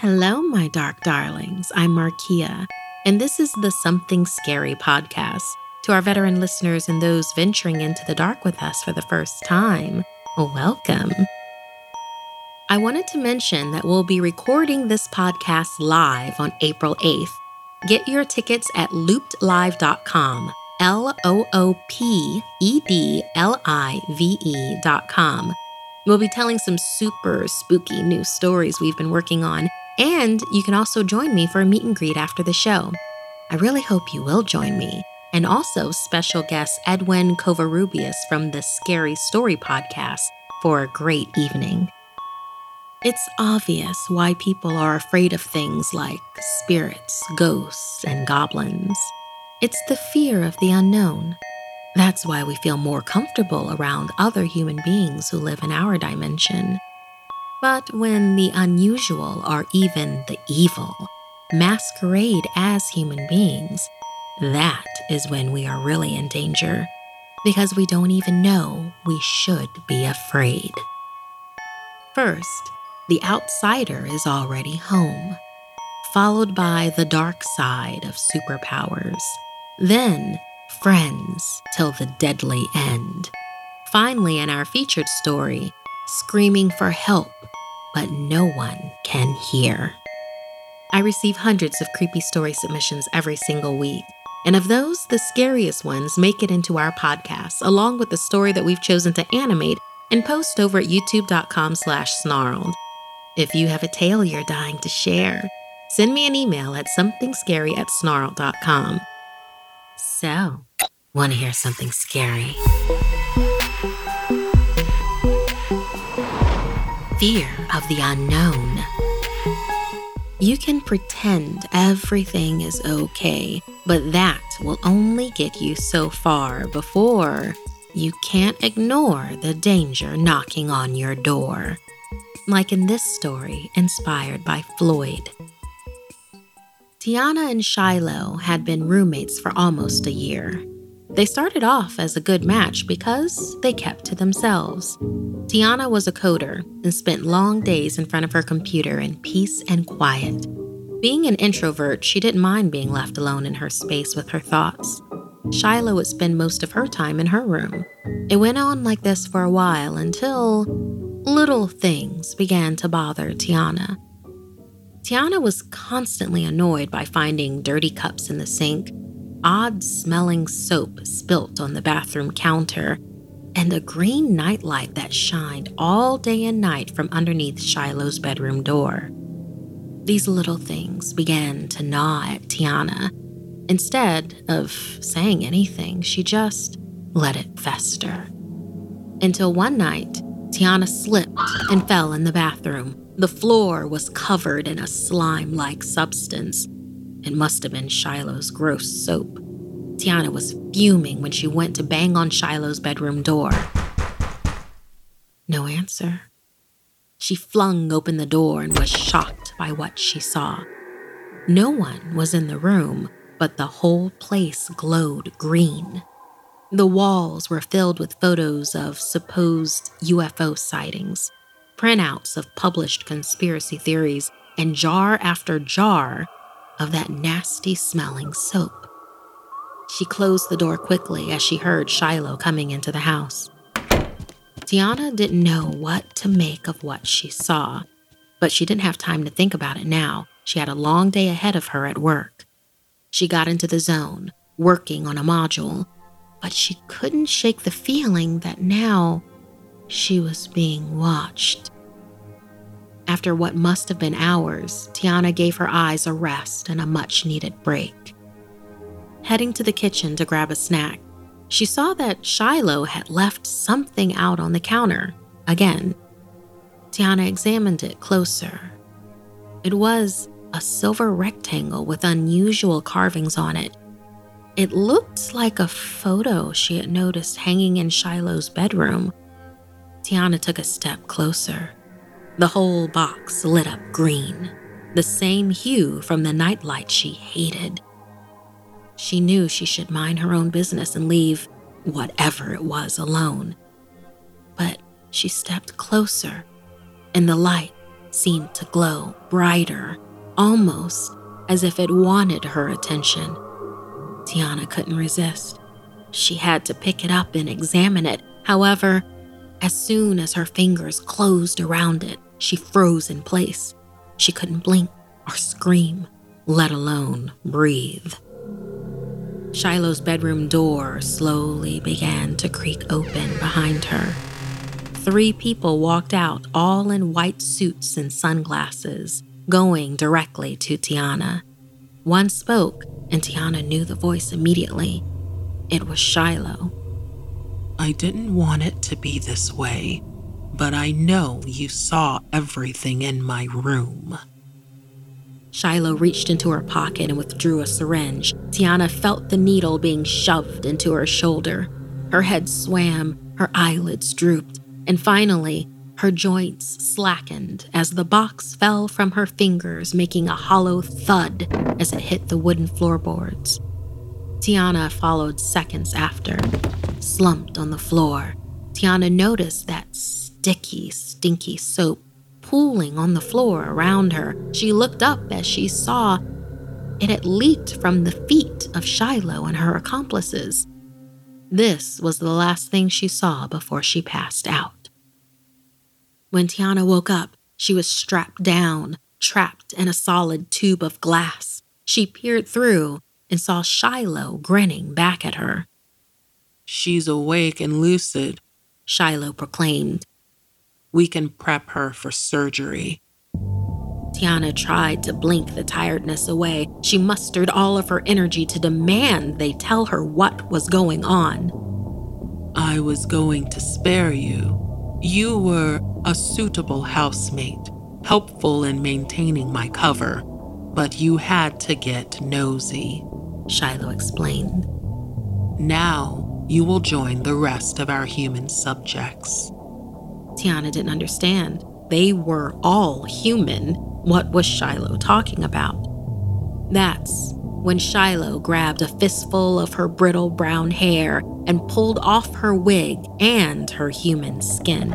Hello, my dark darlings. I'm Markia, and this is the Something Scary podcast. To our veteran listeners and those venturing into the dark with us for the first time, welcome. I wanted to mention that we'll be recording this podcast live on April 8th. Get your tickets at loopedlive.com. L O O P E D L I V E.com. We'll be telling some super spooky new stories we've been working on, and you can also join me for a meet and greet after the show. I really hope you will join me, and also special guest Edwin Covarrubias from the Scary Story podcast for a great evening. It's obvious why people are afraid of things like spirits, ghosts, and goblins. It's the fear of the unknown. That's why we feel more comfortable around other human beings who live in our dimension. But when the unusual or even the evil masquerade as human beings, that is when we are really in danger because we don't even know we should be afraid. First, the outsider is already home, followed by the dark side of superpowers. Then, friends till the deadly end. Finally, in our featured story, screaming for help, but no one can hear. I receive hundreds of creepy story submissions every single week. And of those, the scariest ones make it into our podcast, along with the story that we've chosen to animate and post over at youtube.com slash snarled. If you have a tale you're dying to share, send me an email at somethingscary at snarled.com. So, want to hear something scary? Fear of the unknown. You can pretend everything is okay, but that will only get you so far before you can't ignore the danger knocking on your door. Like in this story, inspired by Floyd. Tiana and Shiloh had been roommates for almost a year. They started off as a good match because they kept to themselves. Tiana was a coder and spent long days in front of her computer in peace and quiet. Being an introvert, she didn't mind being left alone in her space with her thoughts. Shiloh would spend most of her time in her room. It went on like this for a while until little things began to bother Tiana. Tiana was constantly annoyed by finding dirty cups in the sink, odd smelling soap spilt on the bathroom counter, and a green nightlight that shined all day and night from underneath Shiloh's bedroom door. These little things began to gnaw at Tiana. Instead of saying anything, she just let it fester. Until one night, Tiana slipped and fell in the bathroom. The floor was covered in a slime like substance. It must have been Shiloh's gross soap. Tiana was fuming when she went to bang on Shiloh's bedroom door. No answer. She flung open the door and was shocked by what she saw. No one was in the room, but the whole place glowed green. The walls were filled with photos of supposed UFO sightings printouts of published conspiracy theories, and jar after jar of that nasty smelling soap. She closed the door quickly as she heard Shiloh coming into the house. Tiana didn't know what to make of what she saw, but she didn't have time to think about it now. She had a long day ahead of her at work. She got into the zone, working on a module, but she couldn't shake the feeling that now she was being watched. After what must have been hours, Tiana gave her eyes a rest and a much needed break. Heading to the kitchen to grab a snack, she saw that Shiloh had left something out on the counter again. Tiana examined it closer. It was a silver rectangle with unusual carvings on it. It looked like a photo she had noticed hanging in Shiloh's bedroom. Tiana took a step closer. The whole box lit up green, the same hue from the nightlight she hated. She knew she should mind her own business and leave whatever it was alone. But she stepped closer, and the light seemed to glow brighter, almost as if it wanted her attention. Tiana couldn't resist. She had to pick it up and examine it. However, as soon as her fingers closed around it, she froze in place. She couldn't blink or scream, let alone breathe. Shiloh's bedroom door slowly began to creak open behind her. Three people walked out, all in white suits and sunglasses, going directly to Tiana. One spoke, and Tiana knew the voice immediately. It was Shiloh. I didn't want it to be this way, but I know you saw everything in my room. Shiloh reached into her pocket and withdrew a syringe. Tiana felt the needle being shoved into her shoulder. Her head swam, her eyelids drooped, and finally, her joints slackened as the box fell from her fingers, making a hollow thud as it hit the wooden floorboards. Tiana followed seconds after, slumped on the floor. Tiana noticed that sticky, stinky soap pooling on the floor around her. She looked up as she saw it had leaked from the feet of Shiloh and her accomplices. This was the last thing she saw before she passed out. When Tiana woke up, she was strapped down, trapped in a solid tube of glass. She peered through and saw Shiloh grinning back at her. She's awake and lucid, Shiloh proclaimed. We can prep her for surgery. Tiana tried to blink the tiredness away. She mustered all of her energy to demand they tell her what was going on. I was going to spare you. You were a suitable housemate, helpful in maintaining my cover, but you had to get nosy, Shiloh explained. Now you will join the rest of our human subjects. Tiana didn't understand. They were all human. What was Shiloh talking about? That's when Shiloh grabbed a fistful of her brittle brown hair and pulled off her wig and her human skin.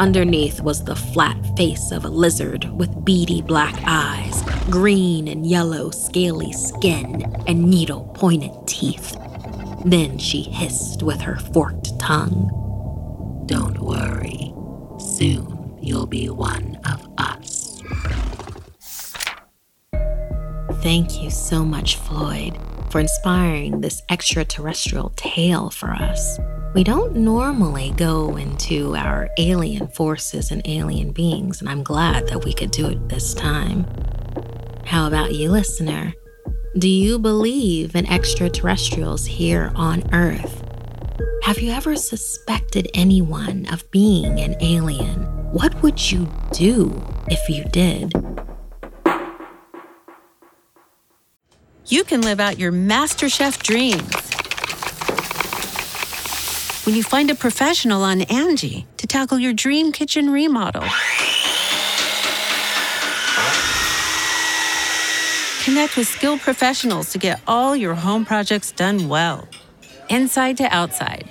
Underneath was the flat face of a lizard with beady black eyes, green and yellow scaly skin, and needle pointed teeth. Then she hissed with her forked tongue. Don't. Soon you'll be one of us. Thank you so much, Floyd, for inspiring this extraterrestrial tale for us. We don't normally go into our alien forces and alien beings, and I'm glad that we could do it this time. How about you, listener? Do you believe in extraterrestrials here on Earth? Have you ever suspected anyone of being an alien? What would you do if you did? You can live out your MasterChef dreams when you find a professional on Angie to tackle your dream kitchen remodel. Connect with skilled professionals to get all your home projects done well. Inside to outside,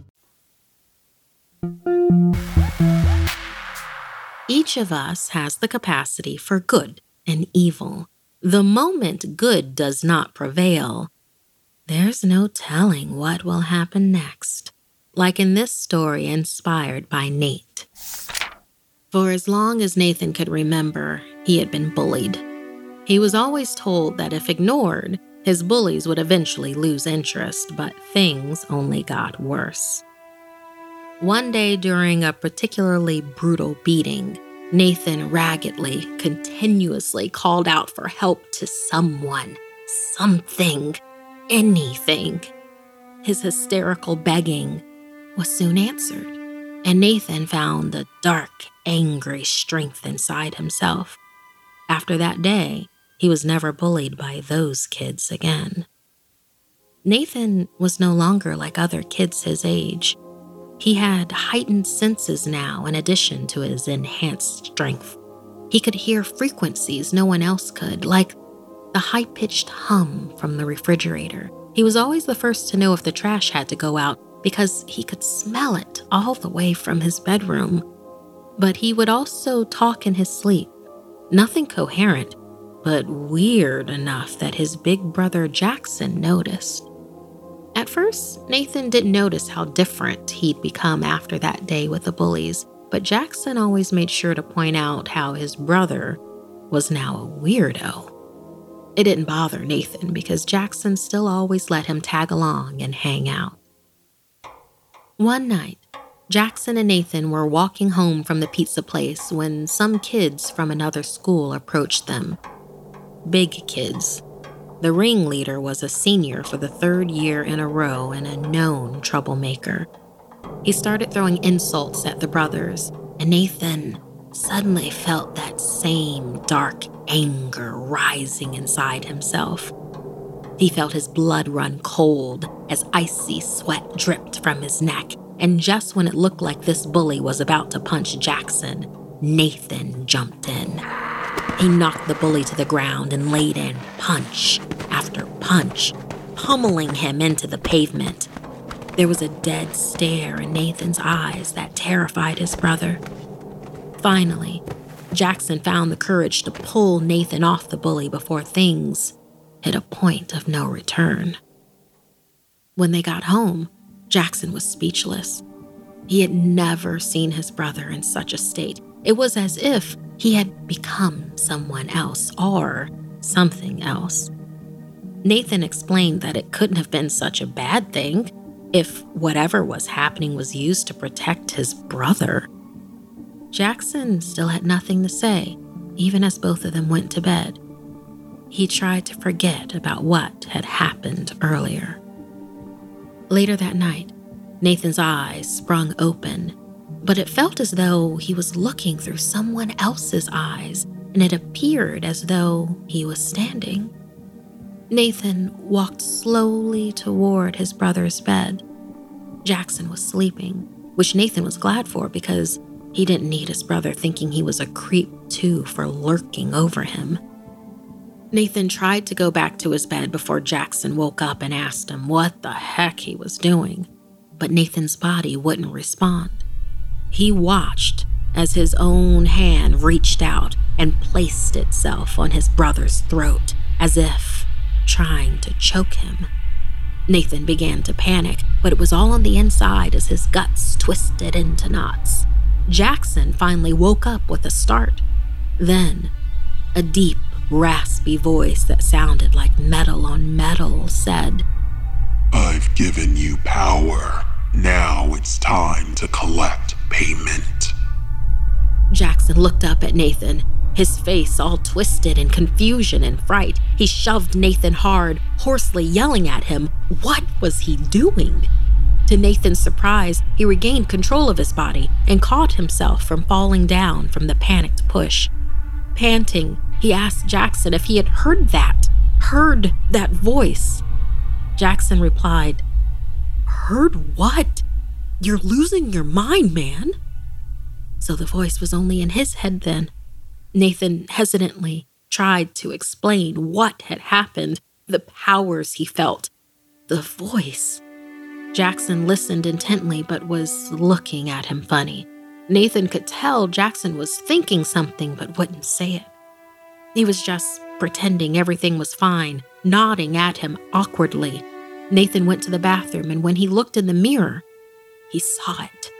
Each of us has the capacity for good and evil. the moment good does not prevail, there's no telling what will happen next. Like in this story inspired by Nate. For as long as Nathan could remember, he had been bullied. He was always told that if ignored, his bullies would eventually lose interest, but things only got worse. One day during a particularly brutal beating, Nathan raggedly, continuously called out for help to someone, something, anything. His hysterical begging was soon answered, and Nathan found a dark, angry strength inside himself. After that day, he was never bullied by those kids again. Nathan was no longer like other kids his age. He had heightened senses now, in addition to his enhanced strength. He could hear frequencies no one else could, like the high pitched hum from the refrigerator. He was always the first to know if the trash had to go out because he could smell it all the way from his bedroom. But he would also talk in his sleep. Nothing coherent, but weird enough that his big brother Jackson noticed. At first, Nathan didn't notice how different he'd become after that day with the bullies, but Jackson always made sure to point out how his brother was now a weirdo. It didn't bother Nathan because Jackson still always let him tag along and hang out. One night, Jackson and Nathan were walking home from the pizza place when some kids from another school approached them big kids. The ringleader was a senior for the third year in a row and a known troublemaker. He started throwing insults at the brothers, and Nathan suddenly felt that same dark anger rising inside himself. He felt his blood run cold as icy sweat dripped from his neck, and just when it looked like this bully was about to punch Jackson, Nathan jumped in. He knocked the bully to the ground and laid in punch punch, pummeling him into the pavement. There was a dead stare in Nathan's eyes that terrified his brother. Finally, Jackson found the courage to pull Nathan off the bully before things hit a point of no return. When they got home, Jackson was speechless. He had never seen his brother in such a state. It was as if he had become someone else or something else. Nathan explained that it couldn't have been such a bad thing if whatever was happening was used to protect his brother. Jackson still had nothing to say, even as both of them went to bed. He tried to forget about what had happened earlier. Later that night, Nathan's eyes sprung open but it felt as though he was looking through someone else's eyes, and it appeared as though he was standing. Nathan walked slowly toward his brother's bed. Jackson was sleeping, which Nathan was glad for because he didn't need his brother thinking he was a creep too for lurking over him. Nathan tried to go back to his bed before Jackson woke up and asked him what the heck he was doing, but Nathan's body wouldn't respond. He watched as his own hand reached out and placed itself on his brother's throat, as if trying to choke him. Nathan began to panic, but it was all on the inside as his guts twisted into knots. Jackson finally woke up with a start. Then, a deep, raspy voice that sounded like metal on metal said, I've given you power. Now it's time to collect payment. Jackson looked up at Nathan, his face all twisted in confusion and fright. He shoved Nathan hard, hoarsely yelling at him. What was he doing? To Nathan's surprise, he regained control of his body and caught himself from falling down from the panicked push. Panting, he asked Jackson if he had heard that, heard that voice. Jackson replied, Heard what? You're losing your mind, man. So the voice was only in his head then. Nathan hesitantly tried to explain what had happened, the powers he felt, the voice. Jackson listened intently but was looking at him funny. Nathan could tell Jackson was thinking something but wouldn't say it. He was just pretending everything was fine, nodding at him awkwardly. Nathan went to the bathroom, and when he looked in the mirror, he saw it.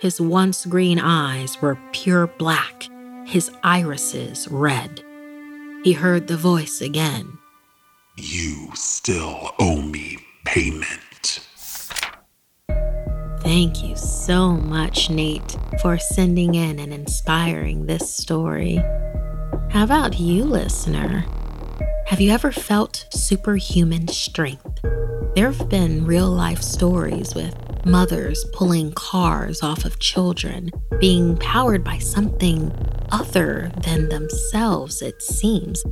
His once green eyes were pure black, his irises red. He heard the voice again. You still owe me payment. Thank you so much, Nate, for sending in and inspiring this story. How about you, listener? Have you ever felt superhuman strength? There have been real life stories with mothers pulling cars off of children, being powered by something other than themselves, it seems.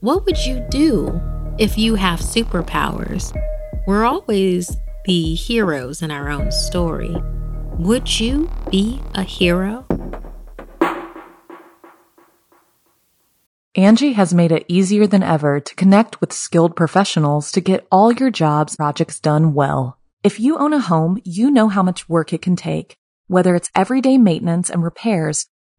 What would you do if you have superpowers? We're always the heroes in our own story. Would you be a hero? Angie has made it easier than ever to connect with skilled professionals to get all your jobs projects done well. If you own a home, you know how much work it can take, whether it's everyday maintenance and repairs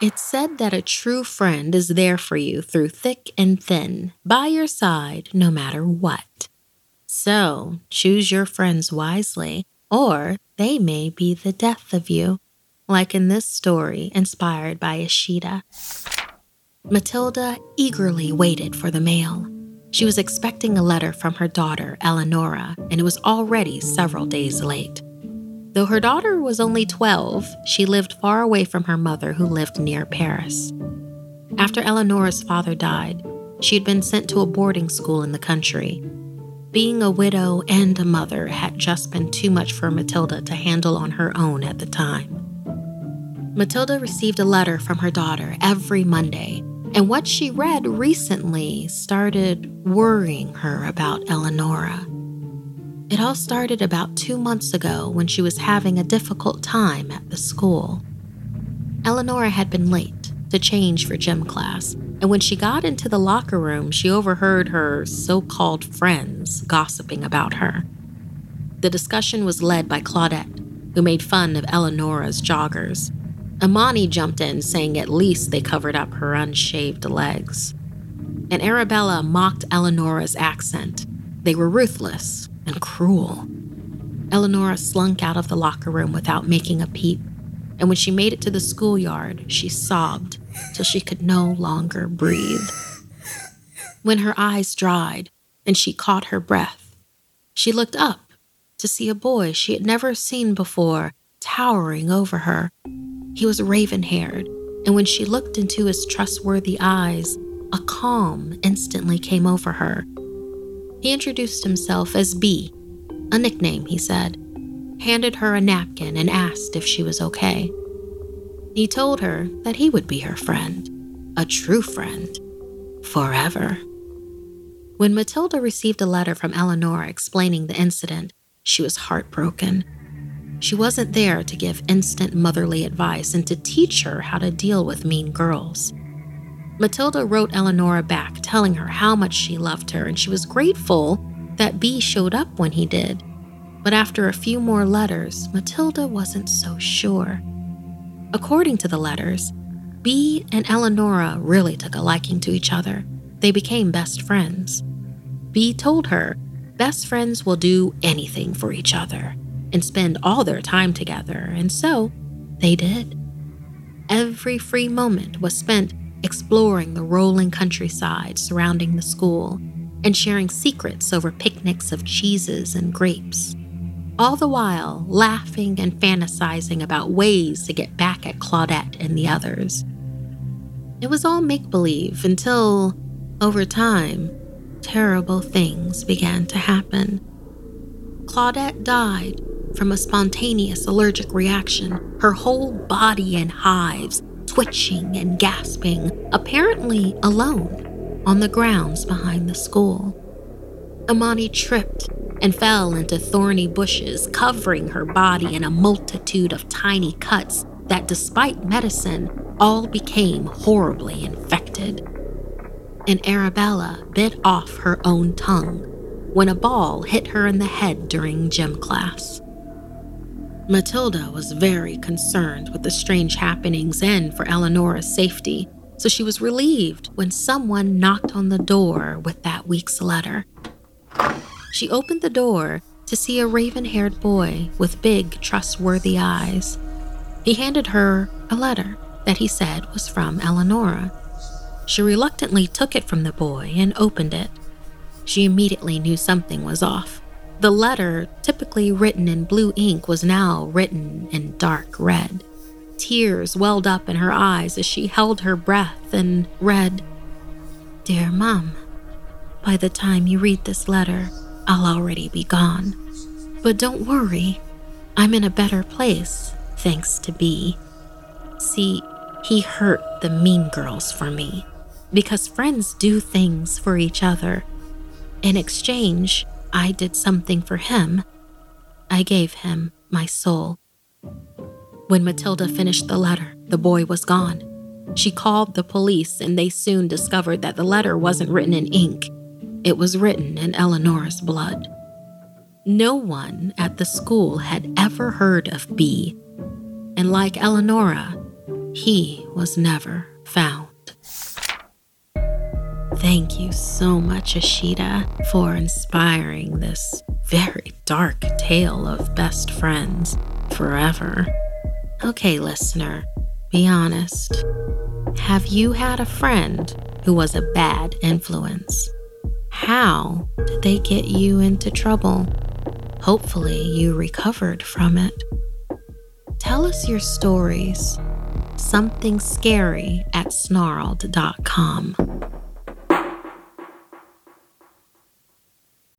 It's said that a true friend is there for you through thick and thin, by your side no matter what. So choose your friends wisely, or they may be the death of you, like in this story inspired by Ishida. Matilda eagerly waited for the mail. She was expecting a letter from her daughter, Eleonora, and it was already several days late. Though her daughter was only 12, she lived far away from her mother, who lived near Paris. After Eleonora's father died, she had been sent to a boarding school in the country. Being a widow and a mother had just been too much for Matilda to handle on her own at the time. Matilda received a letter from her daughter every Monday, and what she read recently started worrying her about Eleonora. It all started about two months ago when she was having a difficult time at the school. Eleonora had been late to change for gym class, and when she got into the locker room, she overheard her so called friends gossiping about her. The discussion was led by Claudette, who made fun of Eleonora's joggers. Amani jumped in, saying at least they covered up her unshaved legs. And Arabella mocked Eleonora's accent. They were ruthless, and cruel. Eleonora slunk out of the locker room without making a peep, and when she made it to the schoolyard, she sobbed till she could no longer breathe. When her eyes dried and she caught her breath, she looked up to see a boy she had never seen before towering over her. He was raven haired, and when she looked into his trustworthy eyes, a calm instantly came over her he introduced himself as B, a nickname, he said, handed her a napkin, and asked if she was okay. He told her that he would be her friend, a true friend, forever. When Matilda received a letter from Eleanor explaining the incident, she was heartbroken. She wasn't there to give instant motherly advice and to teach her how to deal with mean girls. Matilda wrote Eleonora back, telling her how much she loved her and she was grateful that B showed up when he did. But after a few more letters, Matilda wasn't so sure. According to the letters, B and Eleonora really took a liking to each other. They became best friends. B told her best friends will do anything for each other and spend all their time together, and so they did. Every free moment was spent exploring the rolling countryside surrounding the school and sharing secrets over picnics of cheeses and grapes. All the while, laughing and fantasizing about ways to get back at Claudette and the others. It was all make believe until, over time, terrible things began to happen. Claudette died from a spontaneous allergic reaction, her whole body in hives, twitching and gasping, apparently alone, on the grounds behind the school. Amani tripped and fell into thorny bushes, covering her body in a multitude of tiny cuts that, despite medicine, all became horribly infected. And Arabella bit off her own tongue when a ball hit her in the head during gym class. Matilda was very concerned with the strange happenings and for Eleonora's safety, so she was relieved when someone knocked on the door with that week's letter. She opened the door to see a raven haired boy with big, trustworthy eyes. He handed her a letter that he said was from Eleonora. She reluctantly took it from the boy and opened it. She immediately knew something was off. The letter, typically written in blue ink, was now written in dark red. Tears welled up in her eyes as she held her breath and read Dear Mom, by the time you read this letter, I'll already be gone. But don't worry, I'm in a better place, thanks to B. See, he hurt the mean girls for me because friends do things for each other. In exchange, I did something for him. I gave him my soul. When Matilda finished the letter, the boy was gone. She called the police, and they soon discovered that the letter wasn't written in ink, it was written in Eleonora's blood. No one at the school had ever heard of B, and like Eleonora, he was never found. Thank you so much, Ashita, for inspiring this very dark tale of best friends forever. Okay, listener, be honest. Have you had a friend who was a bad influence? How did they get you into trouble? Hopefully, you recovered from it. Tell us your stories. Something scary at snarled.com.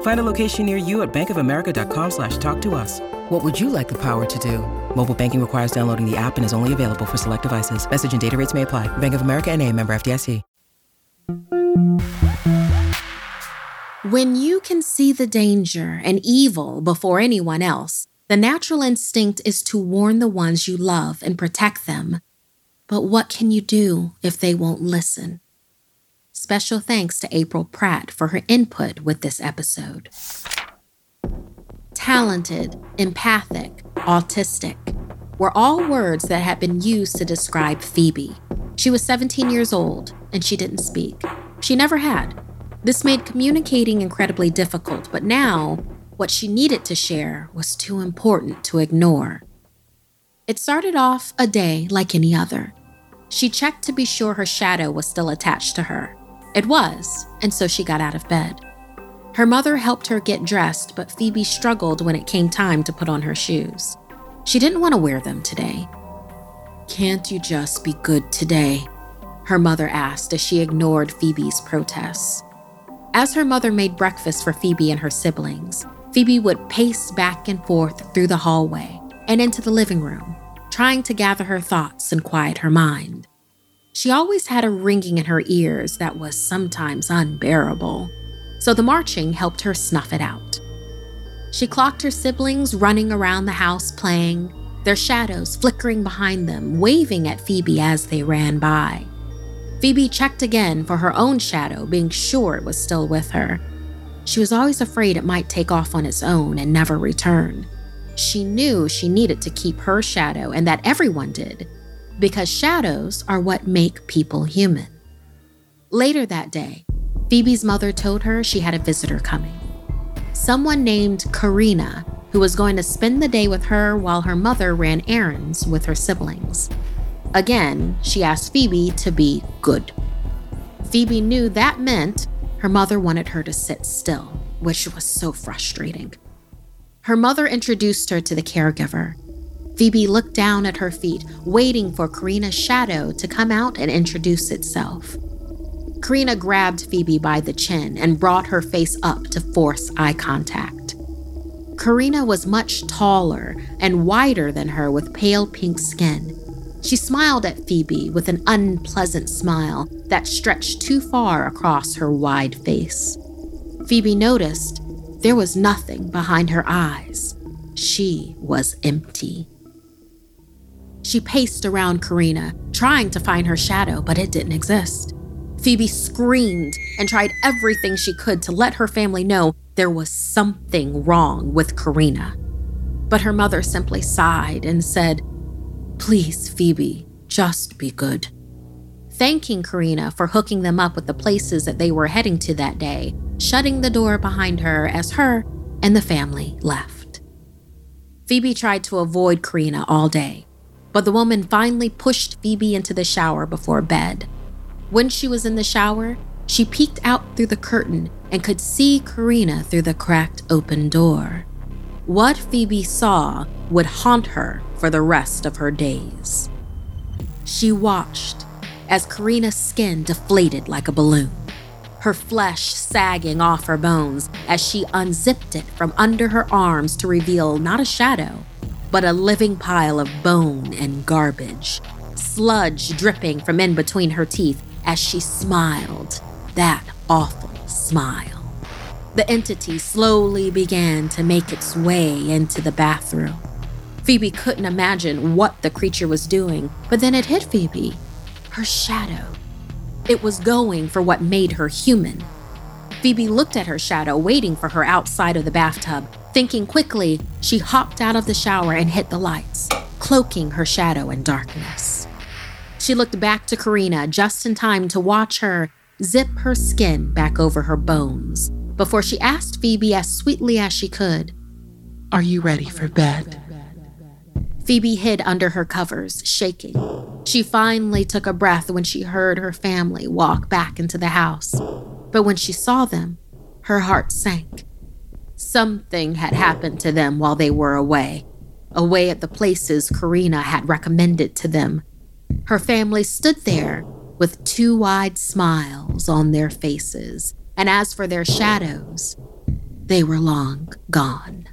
Find a location near you at bankofamerica.com slash talk to us. What would you like the power to do? Mobile banking requires downloading the app and is only available for select devices. Message and data rates may apply. Bank of America and a member FDIC. When you can see the danger and evil before anyone else, the natural instinct is to warn the ones you love and protect them. But what can you do if they won't listen? Special thanks to April Pratt for her input with this episode. Talented, empathic, autistic were all words that had been used to describe Phoebe. She was 17 years old and she didn't speak. She never had. This made communicating incredibly difficult, but now, what she needed to share was too important to ignore. It started off a day like any other. She checked to be sure her shadow was still attached to her. It was, and so she got out of bed. Her mother helped her get dressed, but Phoebe struggled when it came time to put on her shoes. She didn't want to wear them today. Can't you just be good today? Her mother asked as she ignored Phoebe's protests. As her mother made breakfast for Phoebe and her siblings, Phoebe would pace back and forth through the hallway and into the living room, trying to gather her thoughts and quiet her mind. She always had a ringing in her ears that was sometimes unbearable, so the marching helped her snuff it out. She clocked her siblings running around the house playing, their shadows flickering behind them, waving at Phoebe as they ran by. Phoebe checked again for her own shadow, being sure it was still with her. She was always afraid it might take off on its own and never return. She knew she needed to keep her shadow and that everyone did, because shadows are what make people human. Later that day, Phoebe's mother told her she had a visitor coming. Someone named Karina, who was going to spend the day with her while her mother ran errands with her siblings. Again, she asked Phoebe to be good. Phoebe knew that meant her mother wanted her to sit still, which was so frustrating. Her mother introduced her to the caregiver. Phoebe looked down at her feet, waiting for Karina's shadow to come out and introduce itself. Karina grabbed Phoebe by the chin and brought her face up to force eye contact. Karina was much taller and whiter than her with pale pink skin. She smiled at Phoebe with an unpleasant smile that stretched too far across her wide face. Phoebe noticed there was nothing behind her eyes. She was empty. She paced around Karina, trying to find her shadow, but it didn't exist. Phoebe screamed and tried everything she could to let her family know there was something wrong with Karina. But her mother simply sighed and said, Please, Phoebe, just be good. Thanking Karina for hooking them up with the places that they were heading to that day, shutting the door behind her as her and the family left. Phoebe tried to avoid Karina all day, but the woman finally pushed Phoebe into the shower before bed. When she was in the shower, she peeked out through the curtain and could see Karina through the cracked open door. What Phoebe saw would haunt her for the rest of her days. She watched as Karina's skin deflated like a balloon, her flesh sagging off her bones as she unzipped it from under her arms to reveal not a shadow, but a living pile of bone and garbage, sludge dripping from in between her teeth as she smiled, that awful smile. The entity slowly began to make its way into the bathroom. Phoebe couldn't imagine what the creature was doing, but then it hit Phoebe her shadow. It was going for what made her human. Phoebe looked at her shadow, waiting for her outside of the bathtub, Thinking quickly, she hopped out of the shower and hit the lights, cloaking her shadow in darkness. She looked back to Karina just in time to watch her zip her skin back over her bones before she asked Phoebe as sweetly as she could, Are you ready for bed? Phoebe hid under her covers, shaking. She finally took a breath when she heard her family walk back into the house. But when she saw them, her heart sank. Something had happened to them while they were away, away at the places Karina had recommended to them. Her family stood there with two wide smiles on their faces, and as for their shadows, they were long gone.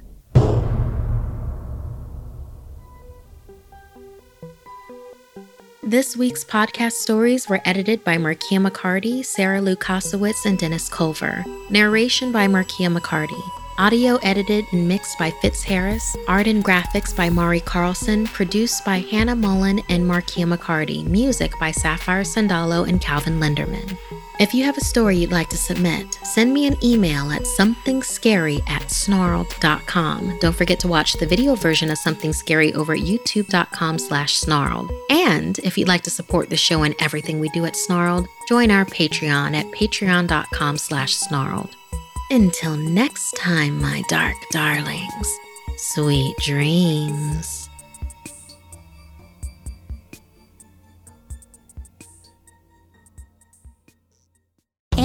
This week's podcast stories were edited by Markia McCarty, Sarah Lukasiewicz, and Dennis Culver. Narration by Markia McCarty. Audio edited and mixed by Fitz Harris. Art and graphics by Mari Carlson. Produced by Hannah Mullen and Markia McCarty. Music by Sapphire Sandalo and Calvin Linderman. If you have a story you'd like to submit, send me an email at somethingscary at snarled.com. Don't forget to watch the video version of Something Scary over at youtube.com slash snarled. And if you'd like to support the show and everything we do at Snarled, join our Patreon at patreon.com slash snarled. Until next time, my dark darlings, sweet dreams.